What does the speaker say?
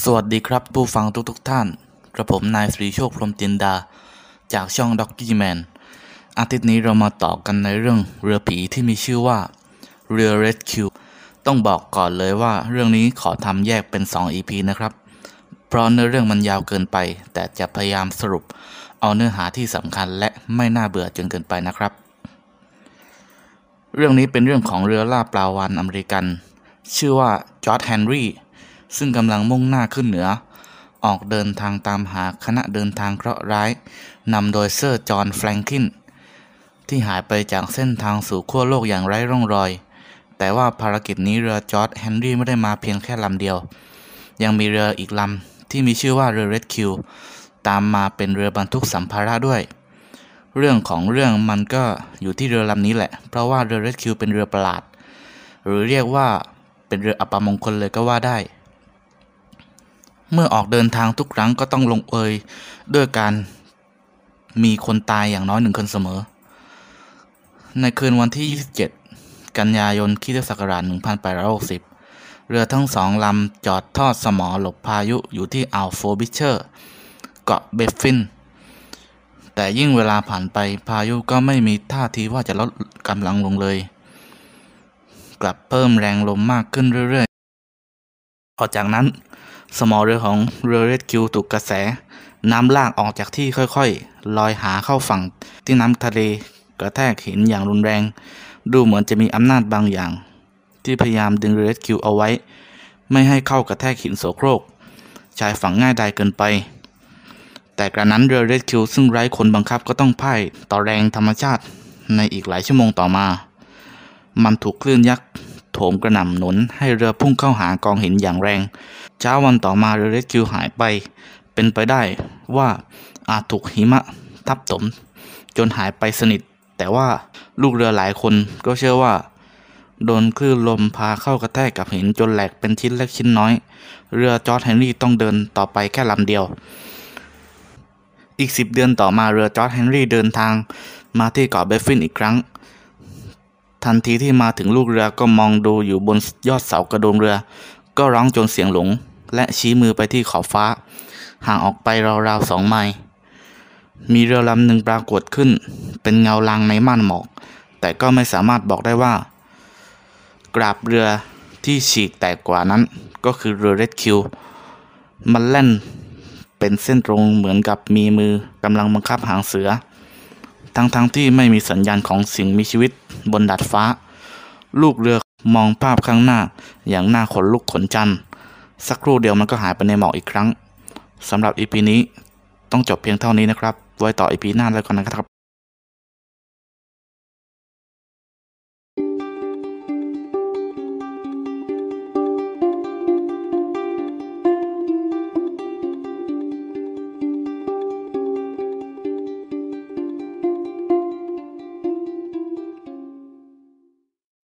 สวัสดีครับผู้ฟังทุกๆท่าน กระผมนายสรีโชคพรมจินดา จากช่องด็อกกี้แมน อาทิตย์นี้เรามาต่อกันในเรื่องเรือผีที่มีชื่อว่า เรือ Rescue ต้องบอกก่อนเลยว่าเรื่องนี้ขอทำแยกเป็น 2 EP นะครับ เพราะเนื้อเรื่องมันยาวเกินไป แต่จะพยายามสรุป เอาเนื้อหาที่สำคัญและไม่น่าเบื่อจนเกินไปนะครับ เรื่องนี้เป็นเรื่องของเรือล่าปลาวานอเมริกัน ชื่อว่าจอร์จเฮนรี่ ซึ่งกำลังมุ่งหน้าขึ้นเหนือ ออกเดินทางตามหาคณะเดินทางเคราะห์ร้ายนำโดยเซอร์จอห์นแฟรงคลินที่หายไปจากเส้นทางสู่ขั้วโลกอย่างไร้ร่องรอย แต่ว่าภารกิจนี้เรือจอร์จเฮนรี่ไม่ได้มาเพียงแค่ลำเดียว ยังมีเรืออีกลำที่มีชื่อว่าเรือ Rescue ตามมาเป็นเรือบรรทุกสัมภาระด้วย เรื่องของเรื่องมันก็อยู่ที่เรือลำนี้แหละ เพราะว่าเรือ Rescue เป็นเรือประหลาด หรือเรียกว่าเป็นเรืออัปมงคลเลยก็ว่าได้ เมื่อออกเดินทางทุกครั้งก็ต้องลงเอยด้วยการมีคนตายอย่างน้อยหนึ่งคนเสมอ ในคืนวันที่ 27 กันยายนคริสตศักราช1860 เรือทั้งสองลำจอดทอดสมอหลบพายุอยู่ที่อ่าวโฟรบิเชอร์ เกาะเบฟฟิน แต่ยิ่งเวลาผ่านไปพายุก็ไม่มีท่าทีว่าจะลดกำลังลงเลย กลับเพิ่มแรงลมมากขึ้นเรื่อยๆ ออกจากนั้น สมอเรือของเรือเรดคิวถูกกระแส น้ำลากออกจากที่ค่อยๆ ลอยหาเข้าฝั่งที่น้ำทะเลกระแทกหินอย่างรุนแรง ดูเหมือนจะมีอำนาจบางอย่าง ที่พยายามดึงเรือเรดคิวเอาไว้ ไม่ให้เข้ากระแทกหินโสโครกชายฝั่งง่ายดายเกินไป แต่กระนั้นเรือเรดคิวซึ่งไร้คนบังคับก็ต้องพ่ายต่อแรงธรรมชาติในอีกหลายชั่วโมงต่อมา มันถูกคลื่นยักษ์ โถมกระหน่ำหนุนให้เรือพุ่งเข้าหากองหินอย่างแรง เช้าวันต่อมาเรือเรสคิวหายไป เป็นไปได้ว่าอาจถูกหิมะทับถม จนหายไปสนิท แต่ว่าลูกเรือหลายคนก็เชื่อว่า โดนคลื่นลมพาเข้ากระแทกกับหินจนแหลกเป็นชิ้นเล็กชิ้นน้อย เรือจอร์จเฮนรี่ต้องเดินต่อไปแค่ลำเดียว อีกสิบเดือนต่อมาเรือจอร์จเฮนรี่เดินทางมาที่เกาะเบฟฟินอีกครั้ง ทันทีที่มาถึงลูกเรือก็มองดูอยู่บนยอดเสากระโดงเรือ ก็ร้องจนเสียงหลง และชี้มือไปที่ขอบฟ้า ห่างออกไปราวๆสองไมล์มีเรือลำหนึ่งปรากฏขึ้น เป็นเงาลางในม่านหมอก แต่ก็ไม่สามารถบอกได้ว่า กราบเรือที่ฉีกแตกกว่านั้น ก็คือเรือเรดคิวมันแล่นเป็นเส้นตรงเหมือนกับมีมือกำลังบังคับหางเสือ ทั้งๆทที่ไม่มีสัญญาณของสิ่งมีชีวิตบนดาดฟ้า ลูกเรือมองภาพข้างหน้าอย่างหน้าขนลุกขนจันทร์สักครู่เดียวมันก็หายไปในหมอกอีกครั้งสำหรับอีพีนี้ต้องจบเพียงเท่านี้นะครับ ไว้ต่ออีพีหน้าแล้วกันนะครับ